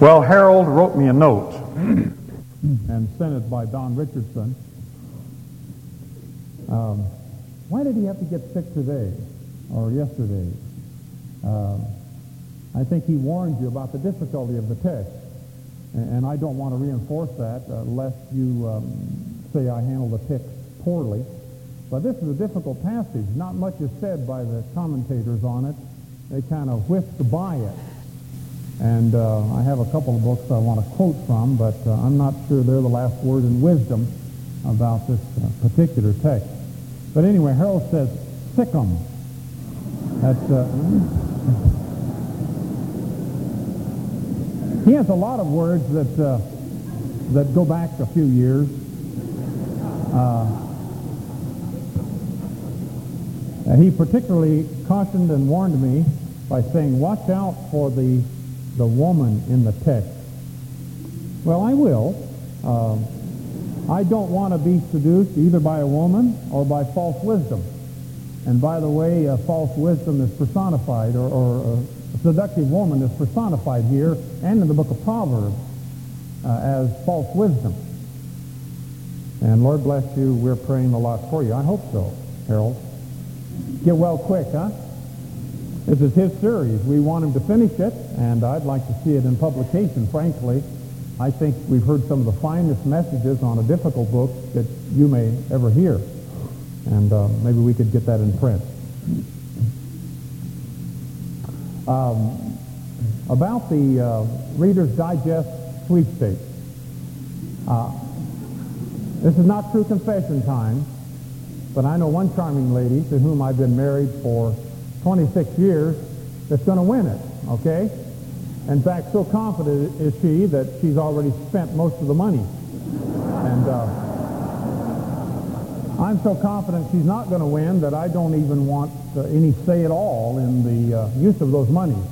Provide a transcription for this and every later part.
Well, Harold wrote me a note and sent it by Don Richardson. Um, why did he have to get sick today or yesterday? Um, I think he warned you about the difficulty of the text, and, and I don't want to reinforce that uh, lest you um, say I handle the text poorly. But this is a difficult passage. Not much is said by the commentators on it. They kind of whisked by it. And uh, I have a couple of books I want to quote from, but uh, I'm not sure they're the last word in wisdom about this uh, particular text. But anyway, Harold says, Sikkim. That's, uh, he has a lot of words that, uh, that go back a few years. Uh, he particularly cautioned and warned me by saying, watch out for the the woman in the text? Well, I will. Uh, I don't want to be seduced either by a woman or by false wisdom. And by the way, uh, false wisdom is personified, or, or uh, a seductive woman is personified here and in the book of Proverbs uh, as false wisdom. And Lord bless you, we're praying a lot for you. I hope so, Harold. Get well quick, huh? This is his series. We want him to finish it, and I'd like to see it in publication, frankly. I think we've heard some of the finest messages on a difficult book that you may ever hear. And uh, maybe we could get that in print. Um, about the uh, Reader's Digest sweepstakes. Uh, this is not true confession time, but I know one charming lady to whom I've been married for 26 years that's going to win it, okay? In fact, so confident is she that she's already spent most of the money. And uh, I'm so confident she's not going to win that I don't even want uh, any say at all in the uh, use of those monies.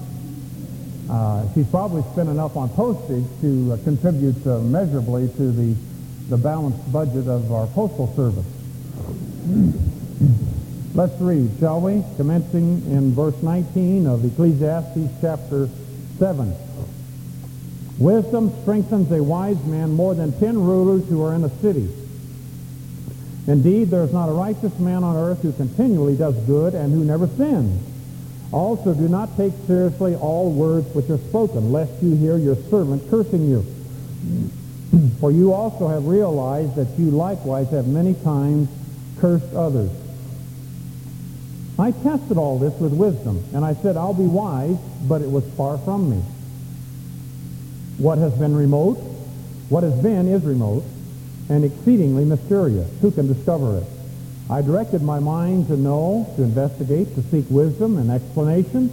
Uh, she's probably spent enough on postage to uh, contribute uh, measurably to the, the balanced budget of our postal service. Let's read, shall we? Commencing in verse 19 of Ecclesiastes chapter 7. Wisdom strengthens a wise man more than ten rulers who are in a city. Indeed, there is not a righteous man on earth who continually does good and who never sins. Also, do not take seriously all words which are spoken, lest you hear your servant cursing you. For you also have realized that you likewise have many times cursed others. I tested all this with wisdom, and I said, I'll be wise, but it was far from me. What has been remote, what has been is remote, and exceedingly mysterious. Who can discover it? I directed my mind to know, to investigate, to seek wisdom and explanation,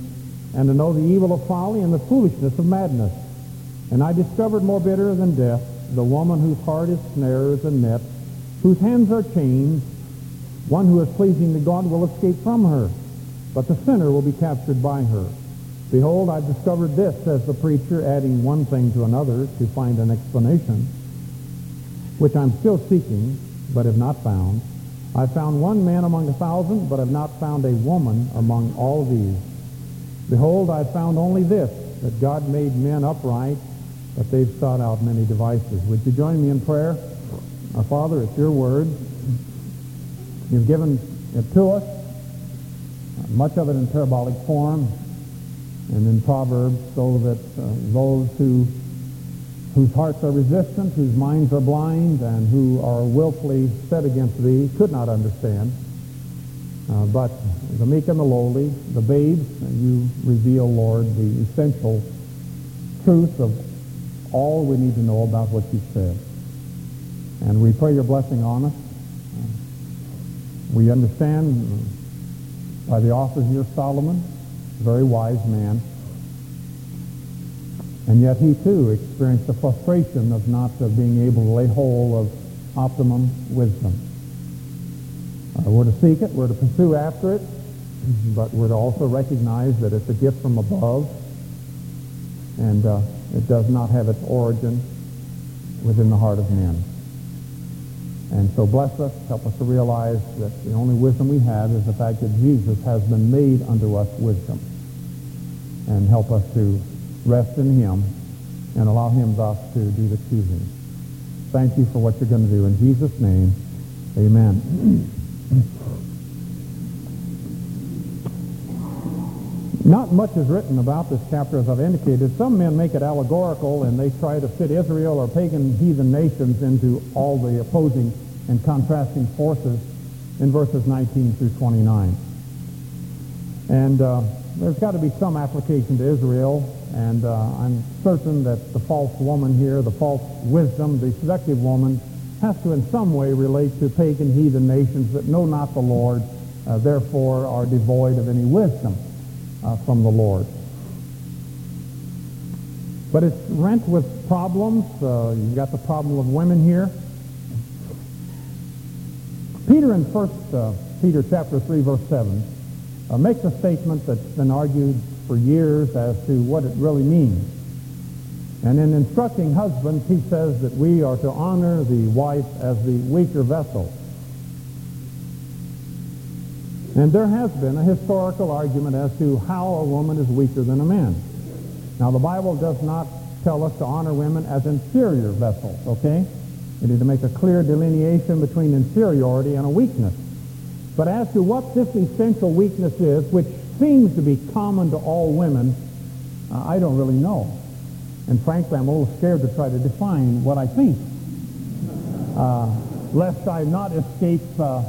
and to know the evil of folly and the foolishness of madness. And I discovered more bitter than death the woman whose heart is snares and nets, whose hands are chains, one who is pleasing to God will escape from her, but the sinner will be captured by her. Behold, I've discovered this, says the preacher, adding one thing to another to find an explanation, which I'm still seeking, but have not found. I found one man among a thousand, but have not found a woman among all these. Behold, I found only this, that God made men upright, but they've sought out many devices. Would you join me in prayer? Our Father, it's your word. You've given it to us, much of it in parabolic form and in Proverbs, so that uh, those who whose hearts are resistant, whose minds are blind, and who are willfully set against thee could not understand. Uh, but the meek and the lowly, the babes, you reveal, Lord, the essential truth of all we need to know about what you've said. And we pray your blessing on us. We understand by the author here, Solomon, a very wise man. And yet he too experienced the frustration of not of being able to lay hold of optimum wisdom. Uh, we're to seek it, we're to pursue after it, but we're to also recognize that it's a gift from above, and uh, it does not have its origin within the heart of men. And so bless us, help us to realize that the only wisdom we have is the fact that Jesus has been made unto us wisdom. And help us to rest in him and allow him thus to do the choosing. Thank you for what you're going to do. In Jesus' name, amen. Not much is written about this chapter, as I've indicated. Some men make it allegorical, and they try to fit Israel or pagan heathen nations into all the opposing and contrasting forces in verses 19 through 29. And uh, there's got to be some application to Israel, and uh, I'm certain that the false woman here, the false wisdom, the seductive woman, has to in some way relate to pagan heathen nations that know not the Lord, uh, therefore are devoid of any wisdom uh, from the Lord. But it's rent with problems. Uh, you've got the problem of women here. Peter in 1 uh, Peter chapter 3, verse 7, uh, makes a statement that's been argued for years as to what it really means. And in instructing husbands, he says that we are to honor the wife as the weaker vessel and there has been a historical argument as to how a woman is weaker than a man. Now, the Bible does not tell us to honor women as inferior vessels, okay? We need to make a clear delineation between inferiority and a weakness. But as to what this essential weakness is, which seems to be common to all women, uh, I don't really know. And frankly, I'm a little scared to try to define what I think, uh, lest I not escape uh,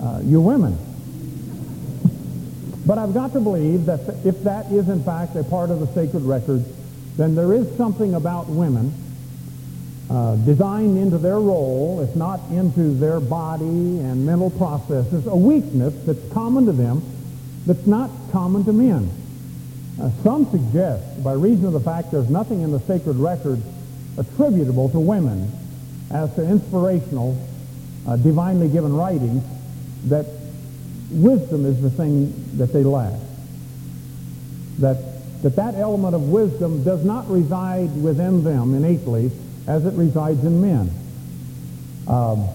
uh you women. But I've got to believe that if that is in fact a part of the sacred record, then there is something about women uh, designed into their role, if not into their body and mental processes, a weakness that's common to them that's not common to men. Uh, some suggest, by reason of the fact there's nothing in the sacred record attributable to women as to inspirational, uh, divinely given writings, that wisdom is the thing that they lack. That, that that element of wisdom does not reside within them innately as it resides in men. Um,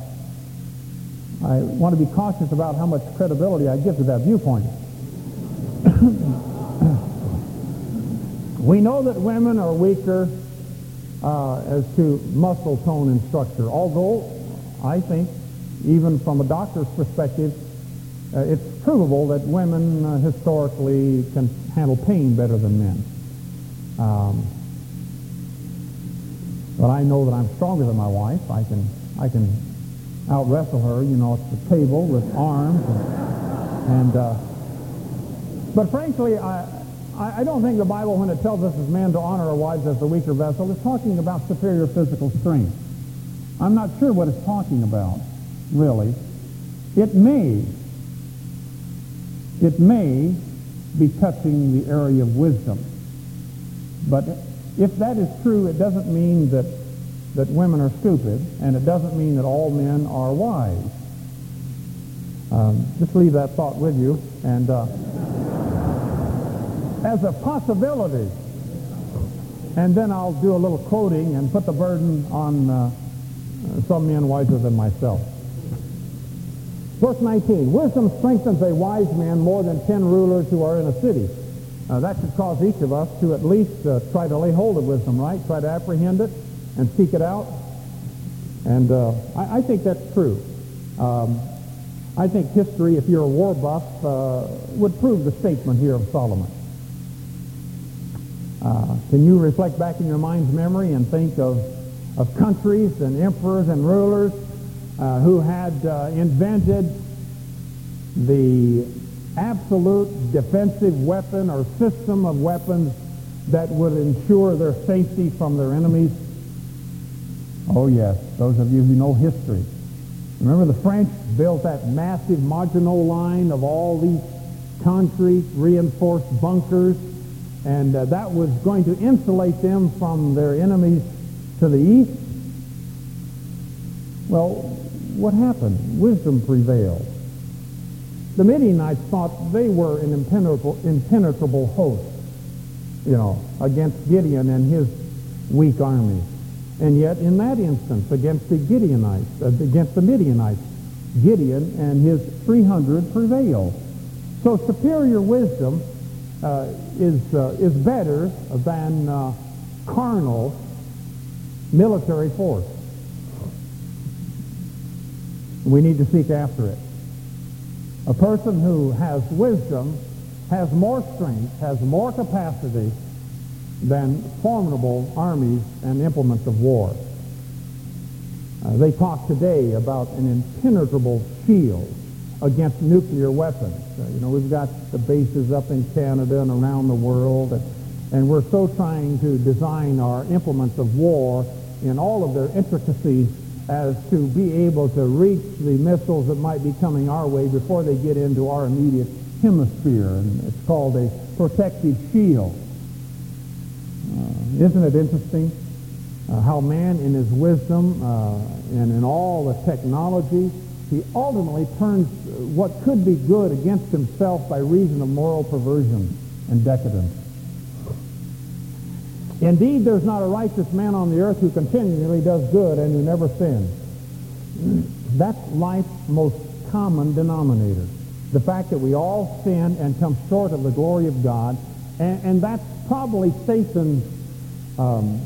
I want to be cautious about how much credibility I give to that viewpoint. we know that women are weaker uh, as to muscle tone and structure, although I think, even from a doctor's perspective, uh, it's provable that women uh, historically can handle pain better than men. Um, but I know that I'm stronger than my wife. I can, I can out wrestle her, you know, at the table with arms. And, and uh, but frankly, I, I don't think the Bible, when it tells us as men to honor our wives as the weaker vessel, is talking about superior physical strength. I'm not sure what it's talking about, really. It may it may be touching the area of wisdom. But if that is true, it doesn't mean that, that women are stupid, and it doesn't mean that all men are wise. Um, just leave that thought with you. And uh, as a possibility, and then I'll do a little quoting and put the burden on uh, some men wiser than myself. Verse 19, wisdom strengthens a wise man more than ten rulers who are in a city. Uh, that should cause each of us to at least uh, try to lay hold of wisdom, right? Try to apprehend it and seek it out. And uh, I, I, think that's true. Um, I think history, if you're a war buff, uh, would prove the statement here of Solomon. Uh, can you reflect back in your mind's memory and think of, of countries and emperors and rulers uh, who had uh, invented the absolute defensive weapon or system of weapons that would ensure their safety from their enemies? Oh yes, those of you who know history. Remember the French built that massive Maginot line of all these concrete reinforced bunkers and uh, that was going to insulate them from their enemies to the east. Well, what happened? Wisdom prevailed. The Midianites thought they were an impenetrable, impenetrable host, you know, against Gideon and his weak army. And yet, in that instance, against the Gideonites, uh, against the Midianites, Gideon and his 300 prevailed. So superior wisdom uh, is, uh, is better than uh, carnal military force. We need to seek after it. A person who has wisdom has more strength, has more capacity than formidable armies and implements of war. Uh, they talk today about an impenetrable shield against nuclear weapons. Uh, you know, we've got the bases up in Canada and around the world, and, and we're so trying to design our implements of war in all of their intricacies as to be able to reach the missiles that might be coming our way before they get into our immediate hemisphere. And it's called a protective shield. Uh, isn't it interesting uh, how man in his wisdom uh, and in all the technology, he ultimately turns what could be good against himself by reason of moral perversion and decadence. Indeed, there's not a righteous man on the earth who continually does good and who never sins. That's life's most common denominator. The fact that we all sin and come short of the glory of God, and, and that's probably Satan's um,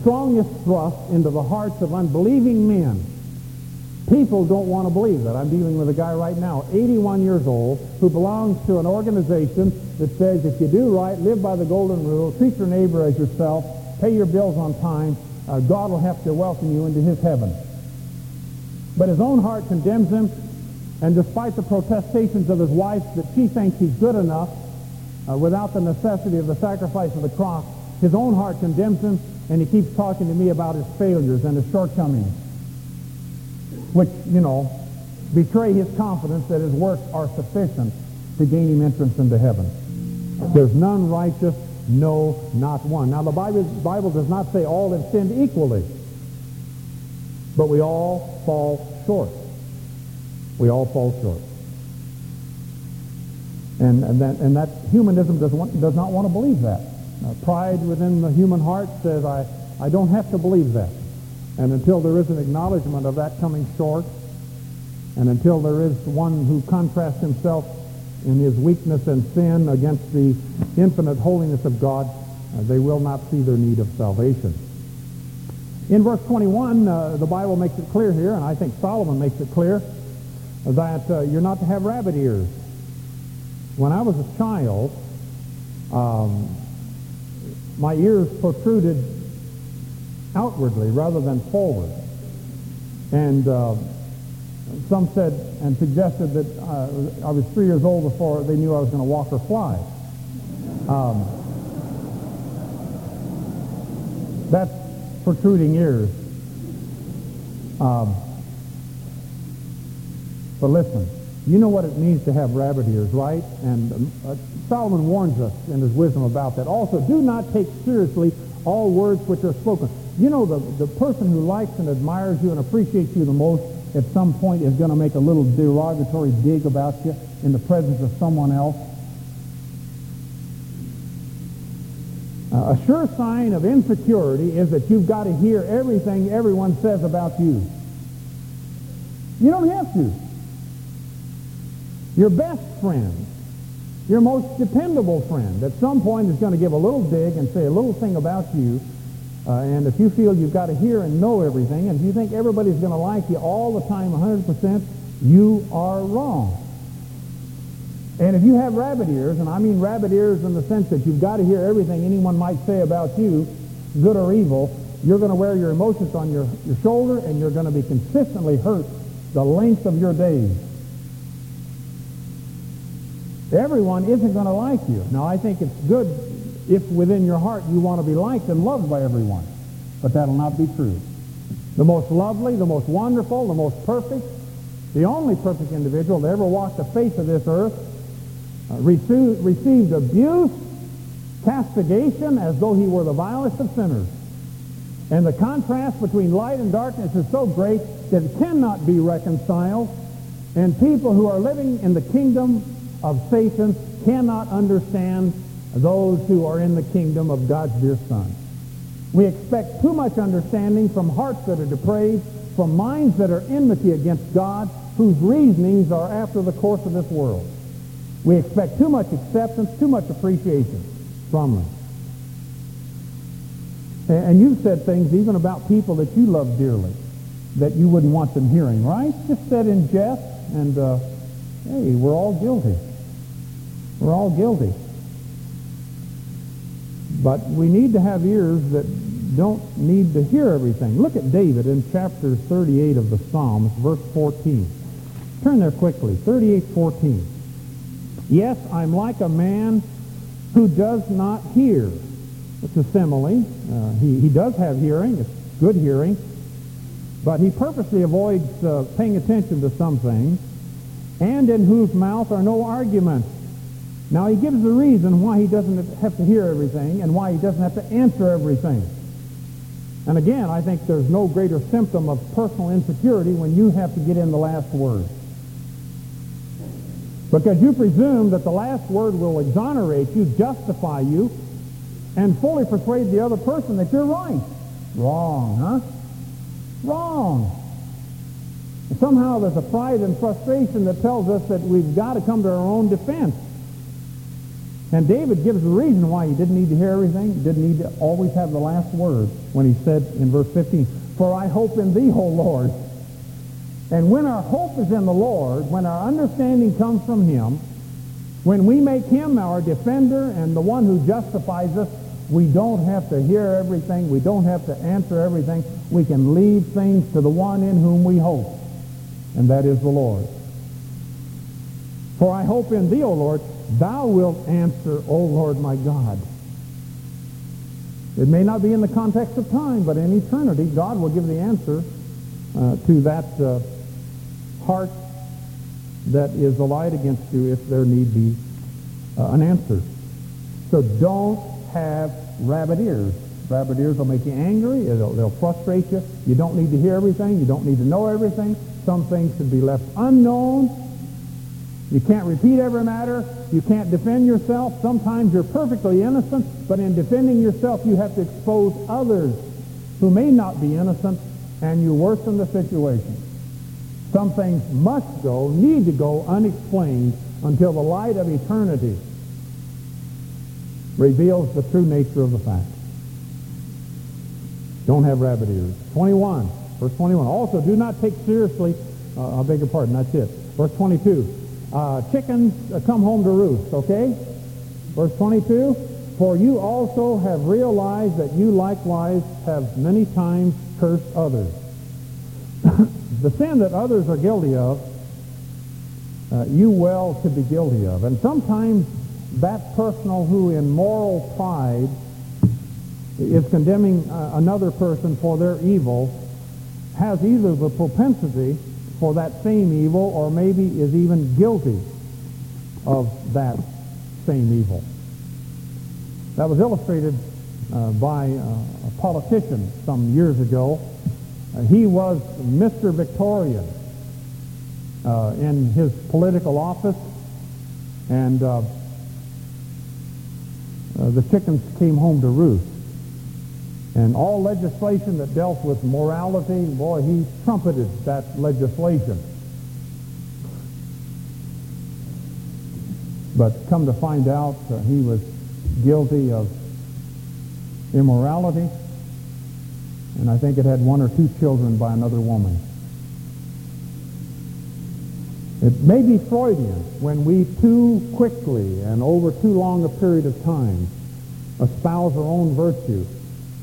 strongest thrust into the hearts of unbelieving men People don't want to believe that. I'm dealing with a guy right now, 81 years old, who belongs to an organization that says if you do right, live by the golden rule, treat your neighbor as yourself, pay your bills on time, uh, God will have to welcome you into his heaven. But his own heart condemns him, and despite the protestations of his wife that she thinks he's good enough uh, without the necessity of the sacrifice of the cross, his own heart condemns him, and he keeps talking to me about his failures and his shortcomings which, you know, betray his confidence that his works are sufficient to gain him entrance into heaven. There's none righteous, no, not one. Now, the Bible, Bible does not say all have sinned equally, but we all fall short. We all fall short. And, and, that, and that humanism does, want, does not want to believe that. Uh, pride within the human heart says, I, I don't have to believe that. And until there is an acknowledgement of that coming short, and until there is one who contrasts himself in his weakness and sin against the infinite holiness of God, uh, they will not see their need of salvation. In verse 21, uh, the Bible makes it clear here, and I think Solomon makes it clear, that uh, you're not to have rabbit ears. When I was a child, um, my ears protruded outwardly rather than forward. And uh, some said and suggested that uh, I was three years old before they knew I was going to walk or fly. Um, that's protruding ears. Um, but listen, you know what it means to have rabbit ears, right? And um, uh, Solomon warns us in his wisdom about that. Also, do not take seriously all words which are spoken. You know, the, the person who likes and admires you and appreciates you the most at some point is going to make a little derogatory dig about you in the presence of someone else. Uh, a sure sign of insecurity is that you've got to hear everything everyone says about you. You don't have to. Your best friend, your most dependable friend, at some point is going to give a little dig and say a little thing about you uh, and if you feel you've got to hear and know everything, and if you think everybody's going to like you all the time 100%, you are wrong. And if you have rabbit ears, and I mean rabbit ears in the sense that you've got to hear everything anyone might say about you, good or evil, you're going to wear your emotions on your, your shoulder, and you're going to be consistently hurt the length of your days. Everyone isn't going to like you. Now, I think it's good if within your heart you want to be liked and loved by everyone. But that'll not be true. The most lovely, the most wonderful, the most perfect, the only perfect individual that ever walked the face of this earth uh, received, received abuse, castigation as though he were the vilest of sinners. And the contrast between light and darkness is so great that it cannot be reconciled. And people who are living in the kingdom of Satan cannot understand those who are in the kingdom of God's dear Son. We expect too much understanding from hearts that are depraved, from minds that are enmity against God, whose reasonings are after the course of this world. We expect too much acceptance, too much appreciation from them. And, you've said things even about people that you love dearly that you wouldn't want them hearing, right? Just said in jest, and uh, hey, we're all guilty. We're all guilty. But we need to have ears that don't need to hear everything. Look at David in chapter 38 of the Psalms, verse 14. Turn there quickly. 38, 14. Yes, I'm like a man who does not hear. It's a simile. Uh, he, he does have hearing. It's good hearing. But he purposely avoids uh, paying attention to some things, and in whose mouth are no arguments. Now he gives the reason why he doesn't have to hear everything and why he doesn't have to answer everything. And again, I think there's no greater symptom of personal insecurity when you have to get in the last word. Because you presume that the last word will exonerate you, justify you, and fully persuade the other person that you're right. Wrong, huh? Wrong. Somehow there's a pride and frustration that tells us that we've got to come to our own defense. And David gives the reason why he didn't need to hear everything, didn't need to always have the last word when he said in verse 15, For I hope in thee, O Lord. And when our hope is in the Lord, when our understanding comes from him, when we make him our defender and the one who justifies us, we don't have to hear everything. We don't have to answer everything. We can leave things to the one in whom we hope, and that is the Lord. For I hope in thee, O Lord, Thou wilt answer, O Lord my God. It may not be in the context of time, but in eternity, God will give the answer uh, to that uh, heart that is allied against you if there need be uh, an answer. So don't have rabbit ears. Rabbit ears will make you angry. It'll, they'll frustrate you. You don't need to hear everything. You don't need to know everything. Some things should be left unknown you can't repeat every matter. You can't defend yourself. Sometimes you're perfectly innocent, but in defending yourself, you have to expose others who may not be innocent, and you worsen the situation. Some things must go, need to go unexplained until the light of eternity reveals the true nature of the fact. Don't have rabbit ears. 21, verse 21. Also, do not take seriously, uh, I beg your pardon, that's it. Verse 22 uh, chickens uh, come home to roost, okay? Verse 22, for you also have realized that you likewise have many times cursed others. the sin that others are guilty of, uh, you well could be guilty of. And sometimes that personal who in moral pride is condemning uh, another person for their evil has either the propensity for that same evil or maybe is even guilty of that same evil. That was illustrated uh, by uh, a politician some years ago. Uh, he was Mr. Victorian uh, in his political office, and uh, uh, the chickens came home to roost. And all legislation that dealt with morality, boy, he trumpeted that legislation. But come to find out, uh, he was guilty of immorality, and I think it had one or two children by another woman. It may be Freudian when we too quickly and over too long a period of time espouse our own virtue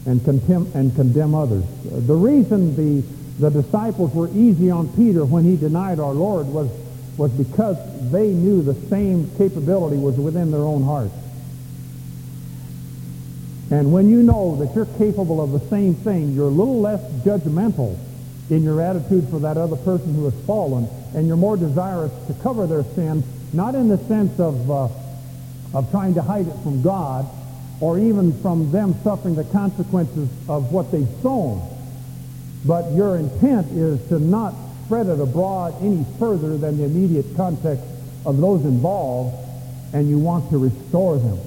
and condemn, and condemn others. The reason the, the disciples were easy on Peter when he denied our Lord was, was because they knew the same capability was within their own hearts. And when you know that you're capable of the same thing, you're a little less judgmental in your attitude for that other person who has fallen, and you're more desirous to cover their sin, not in the sense of, uh, of trying to hide it from God, or even from them suffering the consequences of what they've sown. But your intent is to not spread it abroad any further than the immediate context of those involved, and you want to restore them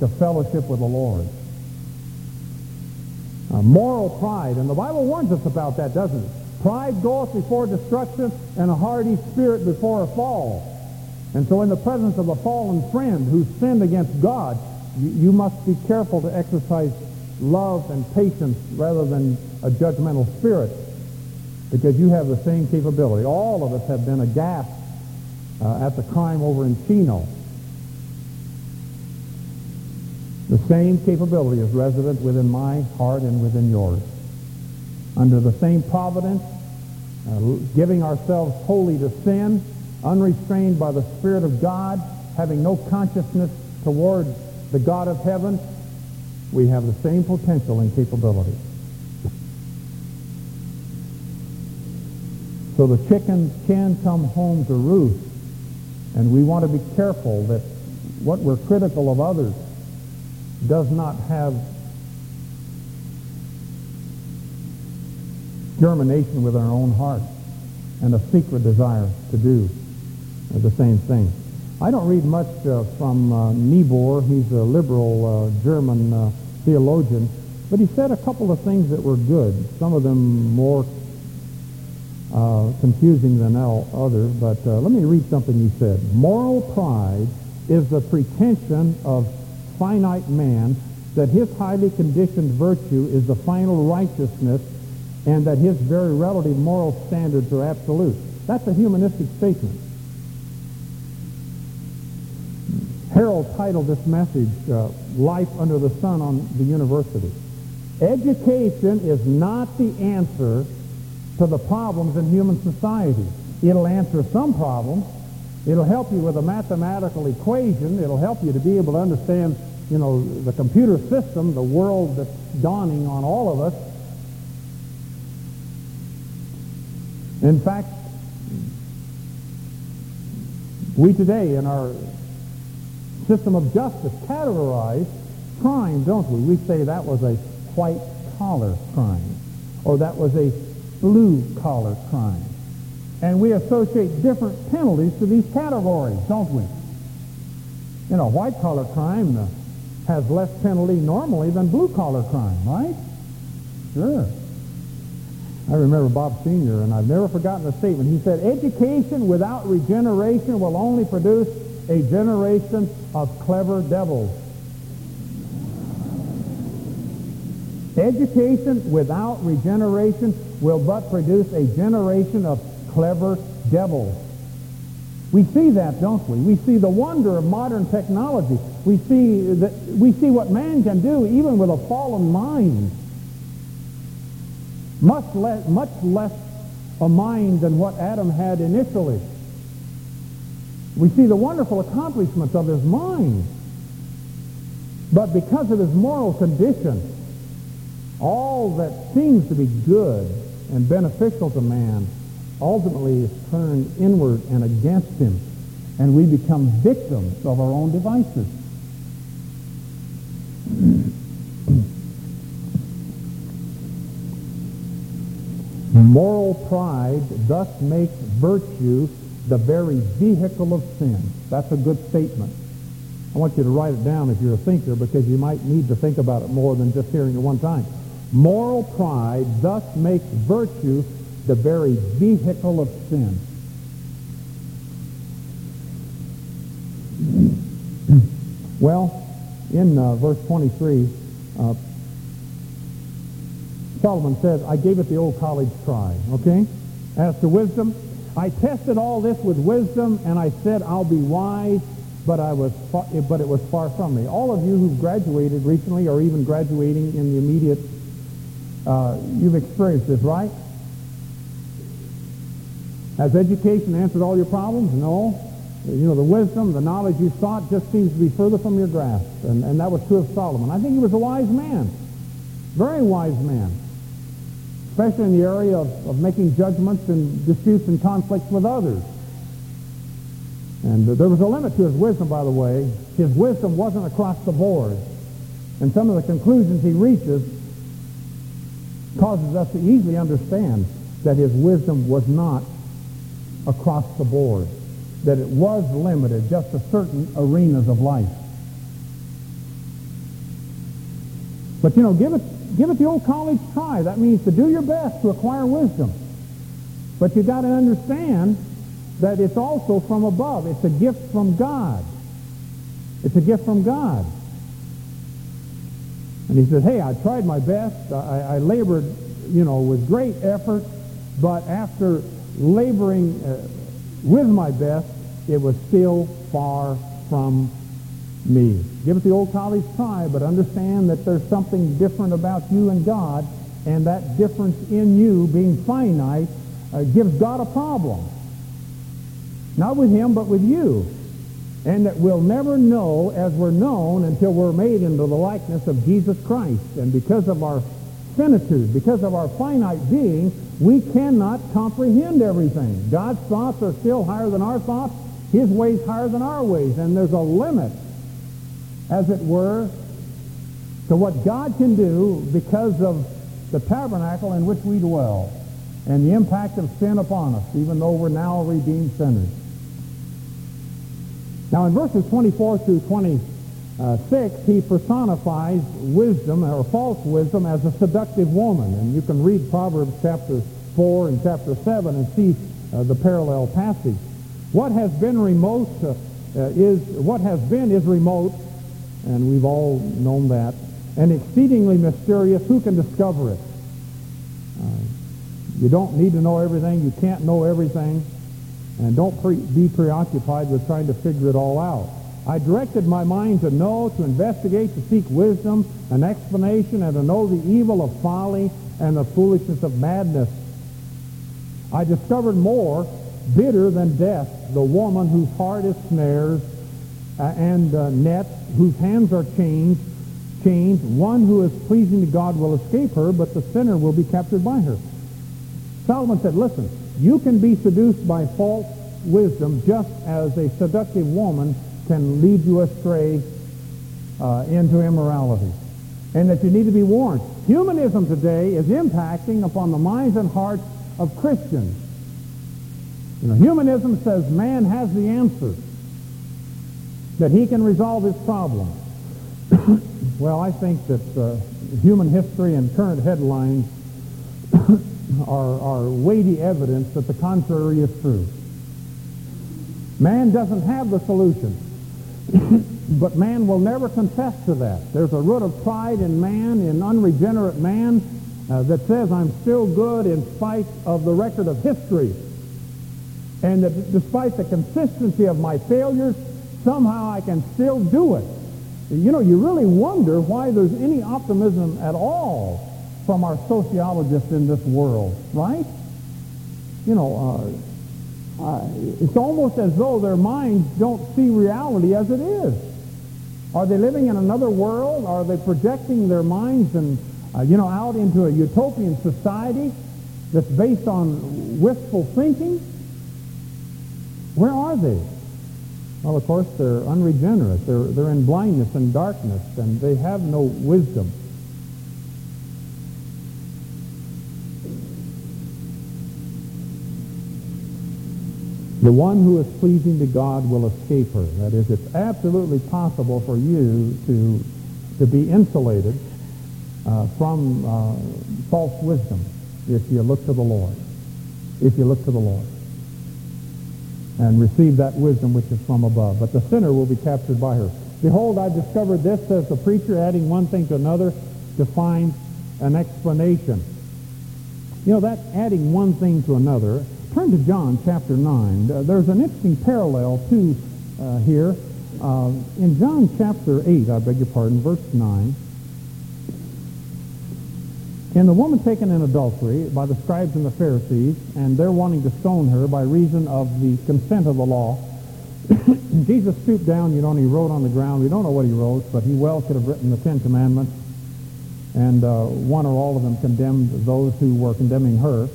to fellowship with the Lord. Uh, moral pride, and the Bible warns us about that, doesn't it? Pride goeth before destruction, and a hardy spirit before a fall. And so in the presence of a fallen friend who sinned against God, you, must be careful to exercise love and patience rather than a judgmental spirit because you have the same capability. All of us have been aghast uh, at the crime over in Chino. The same capability is resident within my heart and within yours. Under the same providence, uh, giving ourselves wholly to sin, unrestrained by the Spirit of God, having no consciousness toward the God of heaven, we have the same potential and capability. So the chickens can come home to roost, and we want to be careful that what we're critical of others does not have germination within our own heart and a secret desire to do the same thing. I don't read much uh, from uh, Niebuhr. He's a liberal uh, German uh, theologian, but he said a couple of things that were good. Some of them more uh, confusing than others, but uh, let me read something he said. Moral pride is the pretension of finite man that his highly conditioned virtue is the final righteousness and that his very relative moral standards are absolute. That's a humanistic statement. Harold titled this message, uh, Life Under the Sun on the University. Education is not the answer to the problems in human society. It'll answer some problems. It'll help you with a mathematical equation. It'll help you to be able to understand, you know, the computer system, the world that's dawning on all of us. In fact, we today in our system of justice categorize crime, don't we? We say that was a white-collar crime, or that was a blue-collar crime. And we associate different penalties to these categories, don't we? You know, white-collar crime uh, has less penalty normally than blue-collar crime, right? Sure. I remember Bob Sr., and I've never forgotten the statement. He said, education without regeneration will only produce a generation of clever devils. Education without regeneration will but produce a generation of clever devils. We see that, don't we? We see the wonder of modern technology. We see that we see what man can do even with a fallen mind. Much less, much less a mind than what Adam had initially. We see the wonderful accomplishments of his mind. But because of his moral condition, all that seems to be good and beneficial to man ultimately is turned inward and against him. And we become victims of our own devices. Moral pride thus makes virtue the very vehicle of sin. That's a good statement. I want you to write it down if you're a thinker because you might need to think about it more than just hearing it one time. Moral pride thus makes virtue the very vehicle of sin. Well, in uh, verse 23, uh, Solomon says, I gave it the old college try, okay? As to wisdom, I tested all this with wisdom, and I said, I'll be wise, but, I was far, but it was far from me. All of you who've graduated recently or even graduating in the immediate, uh, you've experienced this, right? Has education answered all your problems? No. You know, the wisdom, the knowledge you sought just seems to be further from your grasp. And, and that was true of Solomon. I think he was a wise man. Very wise man especially in the area of, of making judgments and disputes and conflicts with others. And there was a limit to his wisdom, by the way. His wisdom wasn't across the board. And some of the conclusions he reaches causes us to easily understand that his wisdom was not across the board, that it was limited just to certain arenas of life. But, you know, give it give it the old college try. That means to do your best to acquire wisdom. But you've got to understand that it's also from above. It's a gift from God. It's a gift from God. And he said, hey, I tried my best. I, I labored, you know, with great effort. But after laboring uh, with my best, it was still far from me. Give it the old college try, but understand that there's something different about you and God, and that difference in you being finite uh, gives God a problem. Not with him, but with you. And that we'll never know as we're known until we're made into the likeness of Jesus Christ. And because of our finitude, because of our finite being, we cannot comprehend everything. God's thoughts are still higher than our thoughts, his ways higher than our ways. And there's a limit, as it were, to what God can do because of the tabernacle in which we dwell and the impact of sin upon us, even though we're now redeemed sinners. Now in verses 24 through 26, he personifies wisdom or false wisdom as a seductive woman. And you can read Proverbs chapter 4 and chapter 7 and see uh, the parallel passage. What has been remote uh, is, what has been is remote, and we've all known that, and exceedingly mysterious. Who can discover it? Uh, you don't need to know everything. You can't know everything. And don't pre- be preoccupied with trying to figure it all out. I directed my mind to know, to investigate, to seek wisdom, an explanation, and to know the evil of folly and the foolishness of madness. I discovered more bitter than death, the woman whose heart is snares and uh, nets, whose hands are chains, chains. One who is pleasing to God will escape her, but the sinner will be captured by her. Solomon said, listen, you can be seduced by false wisdom just as a seductive woman can lead you astray uh, into immorality. And that you need to be warned. Humanism today is impacting upon the minds and hearts of Christians. You know, humanism says man has the answer, that he can resolve his problem. well, I think that uh, human history and current headlines are, are weighty evidence that the contrary is true. Man doesn't have the solution, but man will never confess to that. There's a root of pride in man, in unregenerate man, uh, that says I'm still good in spite of the record of history. And that despite the consistency of my failures, somehow I can still do it. You know, you really wonder why there's any optimism at all from our sociologists in this world, right? You know, uh, uh, it's almost as though their minds don't see reality as it is. Are they living in another world? Are they projecting their minds and, uh, you know, out into a utopian society that's based on wistful thinking? Where are they? Well, of course, they're unregenerate. They're, they're in blindness and darkness, and they have no wisdom. The one who is pleasing to God will escape her. That is, it's absolutely possible for you to, to be insulated uh, from uh, false wisdom if you look to the Lord. If you look to the Lord. And receive that wisdom which is from above. But the sinner will be captured by her. Behold, I've discovered this, says the preacher, adding one thing to another to find an explanation. You know, that adding one thing to another, Turn to John chapter 9. Uh, there's an interesting parallel, too, uh, here. Uh, in John chapter 8, I beg your pardon, verse 9, and the woman taken in adultery by the scribes and the Pharisees, and they're wanting to stone her by reason of the consent of the law. Jesus stooped down, you know, and he wrote on the ground. We don't know what he wrote, but he well could have written the Ten Commandments, and uh, one or all of them condemned those who were condemning her.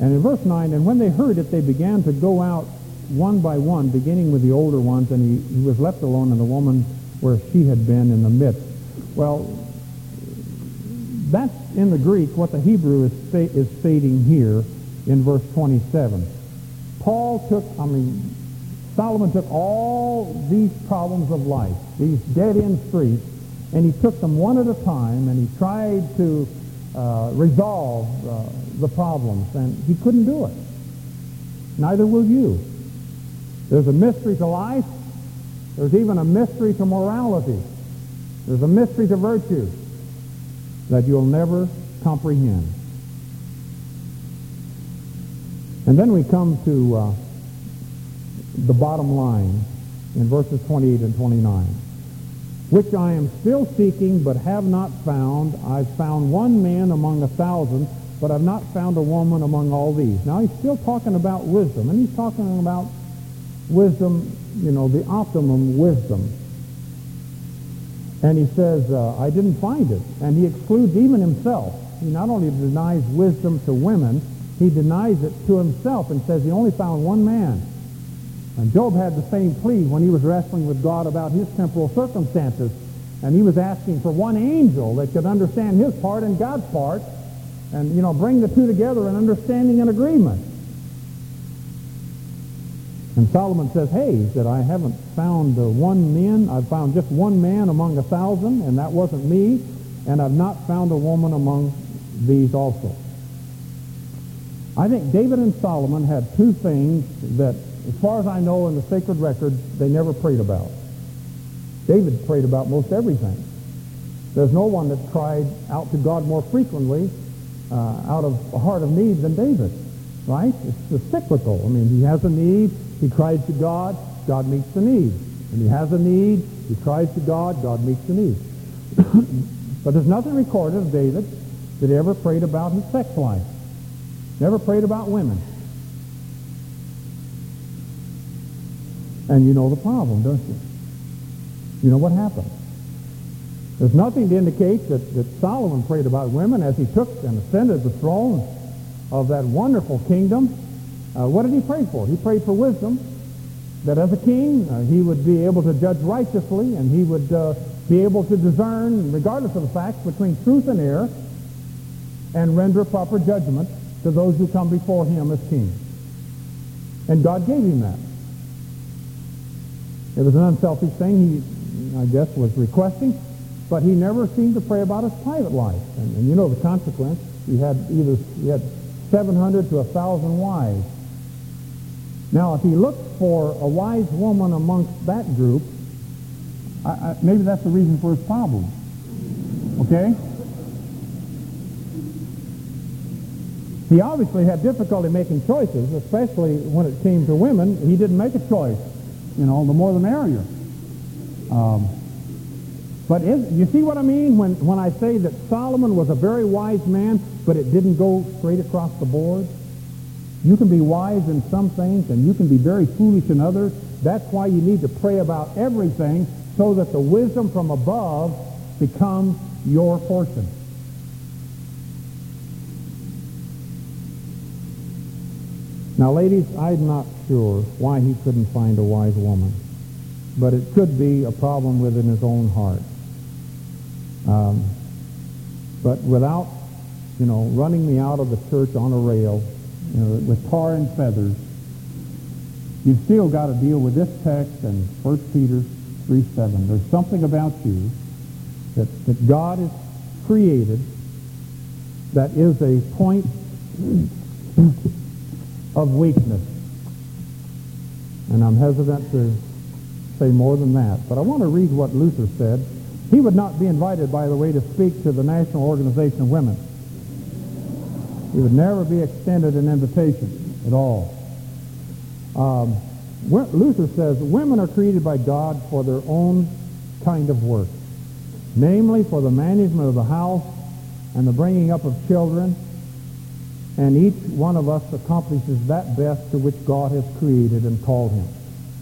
And in verse 9, and when they heard it, they began to go out one by one, beginning with the older ones, and he, he was left alone and the woman where she had been in the midst. Well, that's in the Greek what the Hebrew is, sta- is stating here in verse 27. Paul took, I mean, Solomon took all these problems of life, these dead-end streets, and he took them one at a time, and he tried to uh, resolve uh, the problems, and he couldn't do it. Neither will you. There's a mystery to life. There's even a mystery to morality. There's a mystery to virtue. That you'll never comprehend. And then we come to uh, the bottom line in verses 28 and 29. Which I am still seeking, but have not found. I've found one man among a thousand, but I've not found a woman among all these. Now he's still talking about wisdom, and he's talking about wisdom, you know, the optimum wisdom. And he says, uh, I didn't find it. And he excludes even himself. He not only denies wisdom to women, he denies it to himself and says he only found one man. And Job had the same plea when he was wrestling with God about his temporal circumstances. And he was asking for one angel that could understand his part and God's part and, you know, bring the two together in understanding and agreement. And Solomon says, hey, he said, I haven't found uh, one man. I've found just one man among a thousand, and that wasn't me. And I've not found a woman among these also. I think David and Solomon had two things that, as far as I know in the sacred record, they never prayed about. David prayed about most everything. There's no one that cried out to God more frequently uh, out of a heart of need than David, right? It's cyclical. I mean, he has a need, he cries to God, God meets the need. And he has a need, he cries to God, God meets the need. but there's nothing recorded of David that he ever prayed about his sex life. Never prayed about women. And you know the problem, don't you? You know what happened. There's nothing to indicate that, that Solomon prayed about women as he took and ascended the throne of that wonderful kingdom. Uh, what did he pray for? He prayed for wisdom, that as a king uh, he would be able to judge righteously and he would uh, be able to discern, regardless of the facts, between truth and error and render proper judgment to those who come before him as king. And God gave him that. It was an unselfish thing he, I guess, was requesting, but he never seemed to pray about his private life. And, and you know the consequence. He had either he had 700 to 1,000 wives. Now, if he looked for a wise woman amongst that group, I, I, maybe that's the reason for his problem. Okay? He obviously had difficulty making choices, especially when it came to women. He didn't make a choice. You know, the more the merrier. Um, but is, you see what I mean when, when I say that Solomon was a very wise man, but it didn't go straight across the board? You can be wise in some things, and you can be very foolish in others. That's why you need to pray about everything so that the wisdom from above becomes your portion. Now, ladies, I'm not sure why he couldn't find a wise woman, but it could be a problem within his own heart. Um, but without, you know, running me out of the church on a rail, you know, with tar and feathers, you've still got to deal with this text and 1 Peter 3, 7. There's something about you that, that God has created that is a point of weakness. And I'm hesitant to say more than that. But I want to read what Luther said. He would not be invited, by the way, to speak to the National Organization of Women. He would never be extended an invitation at all. Um, Luther says, women are created by God for their own kind of work, namely for the management of the house and the bringing up of children and each one of us accomplishes that best to which God has created and called him.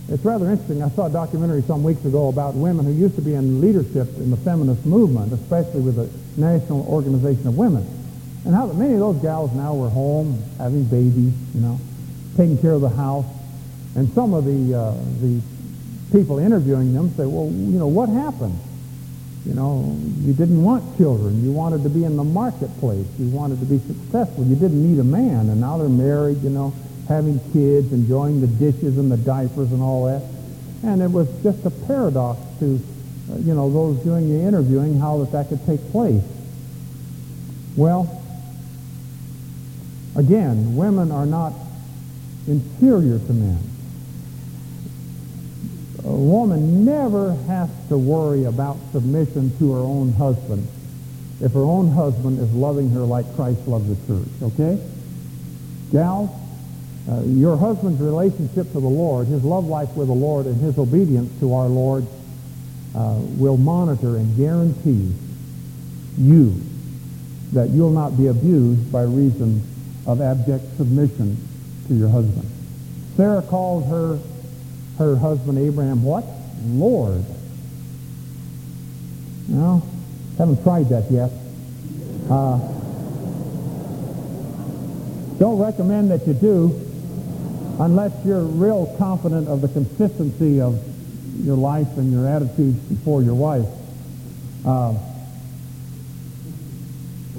It's rather interesting. I saw a documentary some weeks ago about women who used to be in leadership in the feminist movement, especially with the National Organization of Women, and how many of those gals now were home having babies, you know, taking care of the house. And some of the uh, the people interviewing them say, well, you know, what happened? You know, you didn't want children. You wanted to be in the marketplace. You wanted to be successful. You didn't need a man. And now they're married, you know, having kids, enjoying the dishes and the diapers and all that. And it was just a paradox to, uh, you know, those doing the interviewing, how that that could take place. Well, again, women are not inferior to men a woman never has to worry about submission to her own husband if her own husband is loving her like Christ loved the church, okay? Gals, uh, your husband's relationship to the Lord, his love life with the Lord, and his obedience to our Lord uh, will monitor and guarantee you that you'll not be abused by reason of abject submission to your husband. Sarah calls her her husband Abraham what? Lord. Now, haven't tried that yet. Uh, don't recommend that you do unless you're real confident of the consistency of your life and your attitudes before your wife. Uh,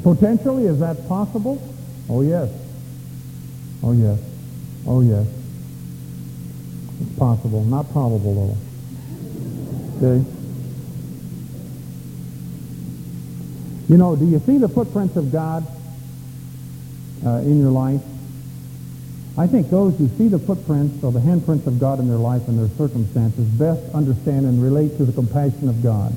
potentially, is that possible? Oh, yes. Oh, yes. Oh, yes. It's possible. Not probable, though. Okay? You know, do you see the footprints of God uh, in your life? I think those who see the footprints or the handprints of God in their life and their circumstances best understand and relate to the compassion of God.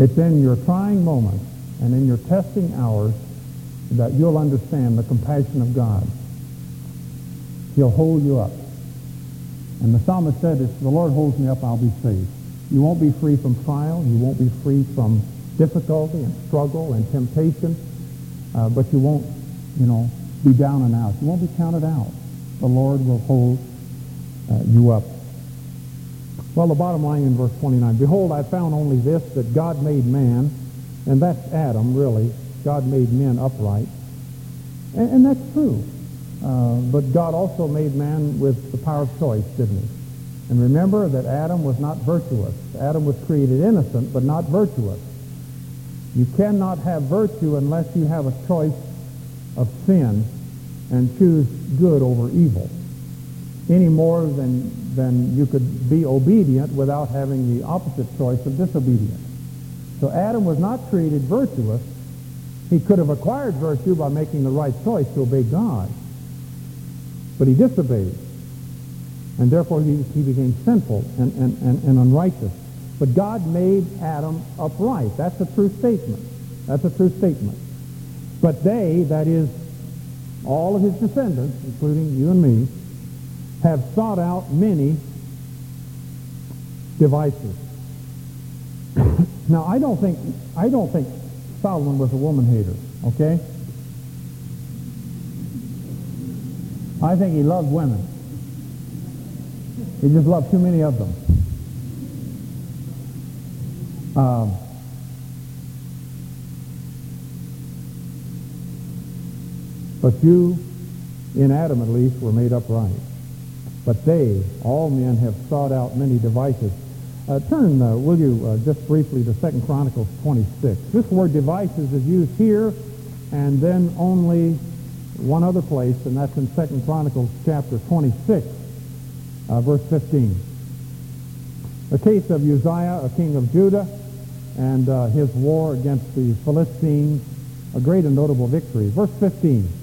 It's in your trying moments and in your testing hours that you'll understand the compassion of God. He'll hold you up. And the psalmist said, if the Lord holds me up, I'll be safe. You won't be free from trial. You won't be free from difficulty and struggle and temptation. Uh, but you won't, you know, be down and out. You won't be counted out. The Lord will hold uh, you up. Well, the bottom line in verse 29, Behold, I found only this, that God made man, and that's Adam, really. God made men upright. And, and that's true. Uh, but God also made man with the power of choice, didn't he? And remember that Adam was not virtuous. Adam was created innocent, but not virtuous. You cannot have virtue unless you have a choice of sin and choose good over evil, any more than, than you could be obedient without having the opposite choice of disobedience. So Adam was not created virtuous. He could have acquired virtue by making the right choice to obey God. But he disobeyed. And therefore he, he became sinful and, and, and, and unrighteous. But God made Adam upright. That's a true statement. That's a true statement. But they, that is, all of his descendants, including you and me, have sought out many devices. now, I don't think I don't think Solomon was a woman hater. Okay, I think he loved women. He just loved too many of them. Um, but you, in Adam at least, were made upright. But they, all men, have sought out many devices. Uh, turn, uh, will you, uh, just briefly to 2 Chronicles 26. This word devices is used here and then only one other place, and that's in 2 Chronicles chapter 26, uh, verse 15. The case of Uzziah, a king of Judah, and uh, his war against the Philistines, a great and notable victory. Verse 15.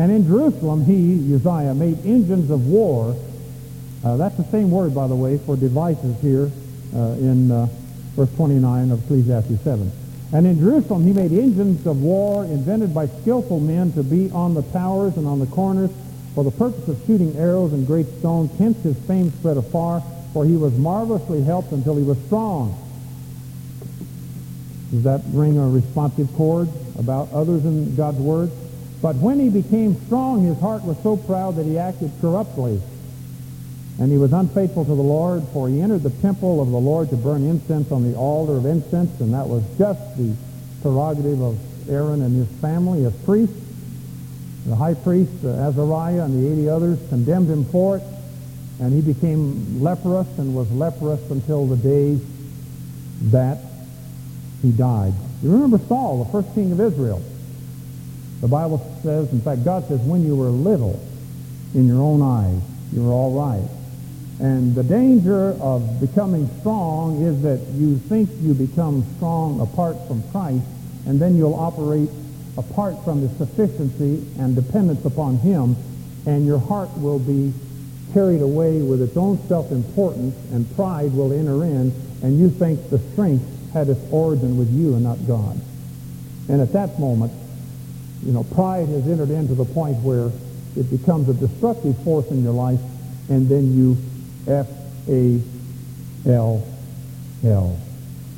And in Jerusalem he, Uzziah, made engines of war. Uh, that's the same word, by the way, for devices here uh, in uh, verse 29 of Ecclesiastes 7. And in Jerusalem he made engines of war invented by skillful men to be on the towers and on the corners for the purpose of shooting arrows and great stones. Hence his fame spread afar, for he was marvelously helped until he was strong. Does that ring a responsive chord about others in God's Word? But when he became strong, his heart was so proud that he acted corruptly. And he was unfaithful to the Lord, for he entered the temple of the Lord to burn incense on the altar of incense, and that was just the prerogative of Aaron and his family as priests. The high priest, uh, Azariah, and the 80 others condemned him for it, and he became leprous and was leprous until the day that he died. You remember Saul, the first king of Israel. The Bible says, in fact, God says, when you were little in your own eyes, you were all right. And the danger of becoming strong is that you think you become strong apart from Christ, and then you'll operate apart from the sufficiency and dependence upon Him, and your heart will be carried away with its own self-importance and pride will enter in and you think the strength had its origin with you and not God. And at that moment, you know, pride has entered into the point where it becomes a destructive force in your life and then you F-A-L-L.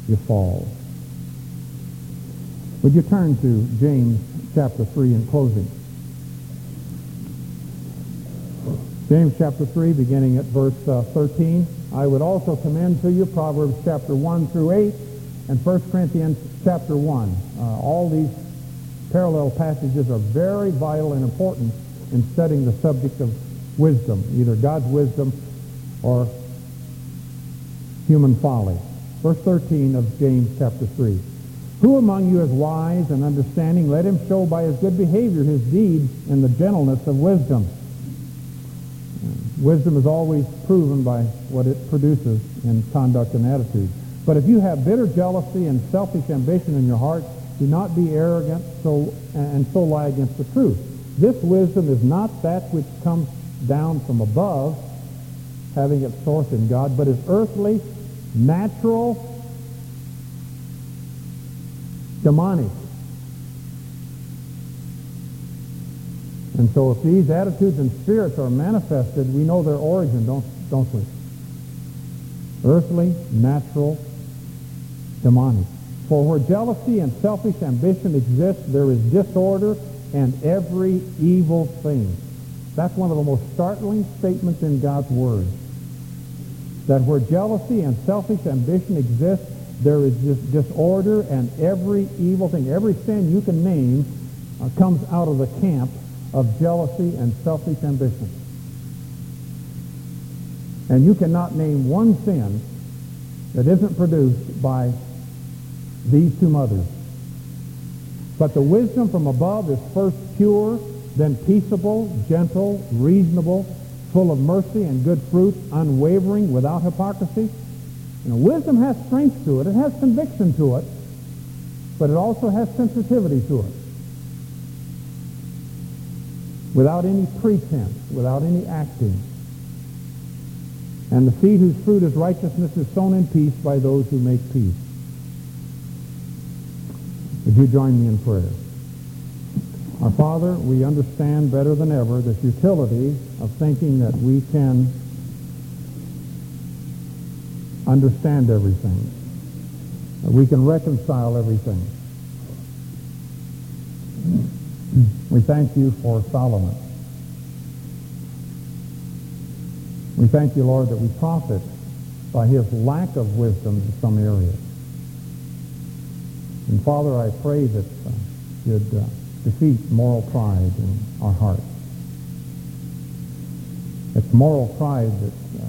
You fall. Would you turn to James chapter 3 in closing? James chapter 3, beginning at verse uh, 13. I would also commend to you Proverbs chapter 1 through 8 and 1 Corinthians chapter 1. Uh, all these parallel passages are very vital and important in studying the subject of wisdom, either God's wisdom or human folly. Verse 13 of James chapter 3. Who among you is wise and understanding? Let him show by his good behavior his deeds in the gentleness of wisdom. Wisdom is always proven by what it produces in conduct and attitude. But if you have bitter jealousy and selfish ambition in your heart, do not be arrogant so, and so lie against the truth. This wisdom is not that which comes down from above, having its source in God, but is earthly, natural, demonic. And so if these attitudes and spirits are manifested, we know their origin, don't, don't we? Earthly, natural, demonic. For where jealousy and selfish ambition exist, there is disorder and every evil thing. That's one of the most startling statements in God's Word. That where jealousy and selfish ambition exist, there is disorder and every evil thing. Every sin you can name uh, comes out of the camp of jealousy and selfish ambition. And you cannot name one sin that isn't produced by these two mothers. But the wisdom from above is first pure, then peaceable, gentle, reasonable, full of mercy and good fruit, unwavering, without hypocrisy. You know, wisdom has strength to it. It has conviction to it. But it also has sensitivity to it without any pretense, without any acting. And the seed whose fruit is righteousness is sown in peace by those who make peace. Would you join me in prayer? Our Father, we understand better than ever the futility of thinking that we can understand everything, that we can reconcile everything. We thank you for Solomon. We thank you, Lord, that we profit by his lack of wisdom in some areas. And Father, I pray that uh, you'd uh, defeat moral pride in our hearts. It's moral pride that uh,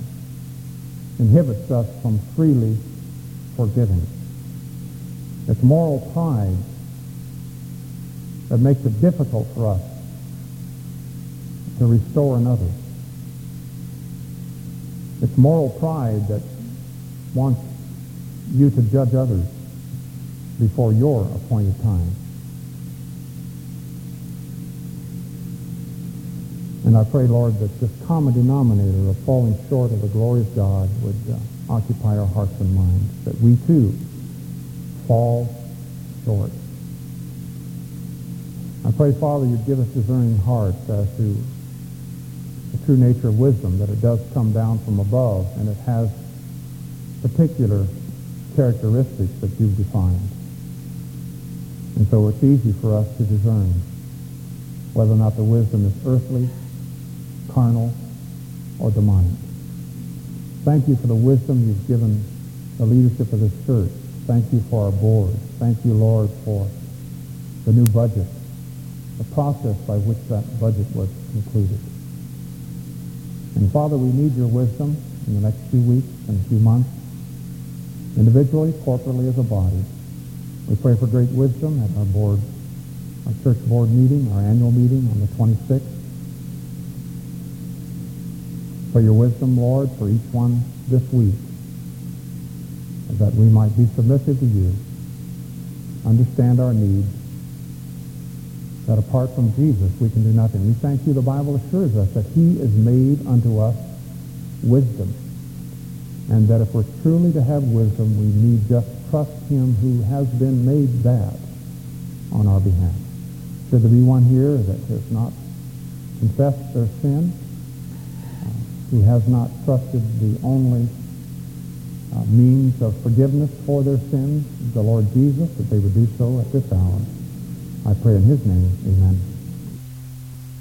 inhibits us from freely forgiving. It's moral pride that makes it difficult for us to restore another. It's moral pride that wants you to judge others before your appointed time. And I pray, Lord, that this common denominator of falling short of the glory of God would uh, occupy our hearts and minds, that we too fall short. I pray, Father, you'd give us discerning hearts as to the true nature of wisdom, that it does come down from above and it has particular characteristics that you've defined. And so it's easy for us to discern whether or not the wisdom is earthly, carnal, or demonic. Thank you for the wisdom you've given the leadership of this church. Thank you for our board. Thank you, Lord, for the new budget the process by which that budget was concluded. And Father, we need your wisdom in the next few weeks and a few months, individually, corporately, as a body. We pray for great wisdom at our board, our church board meeting, our annual meeting on the 26th. For your wisdom, Lord, for each one this week, that we might be submissive to you, understand our needs, that apart from Jesus we can do nothing. We thank you, the Bible assures us, that he is made unto us wisdom. And that if we're truly to have wisdom, we need just trust him who has been made that on our behalf. Should there be one here that has not confessed their sin, uh, who has not trusted the only uh, means of forgiveness for their sins, the Lord Jesus, that they would do so at this hour. I pray in his name, amen.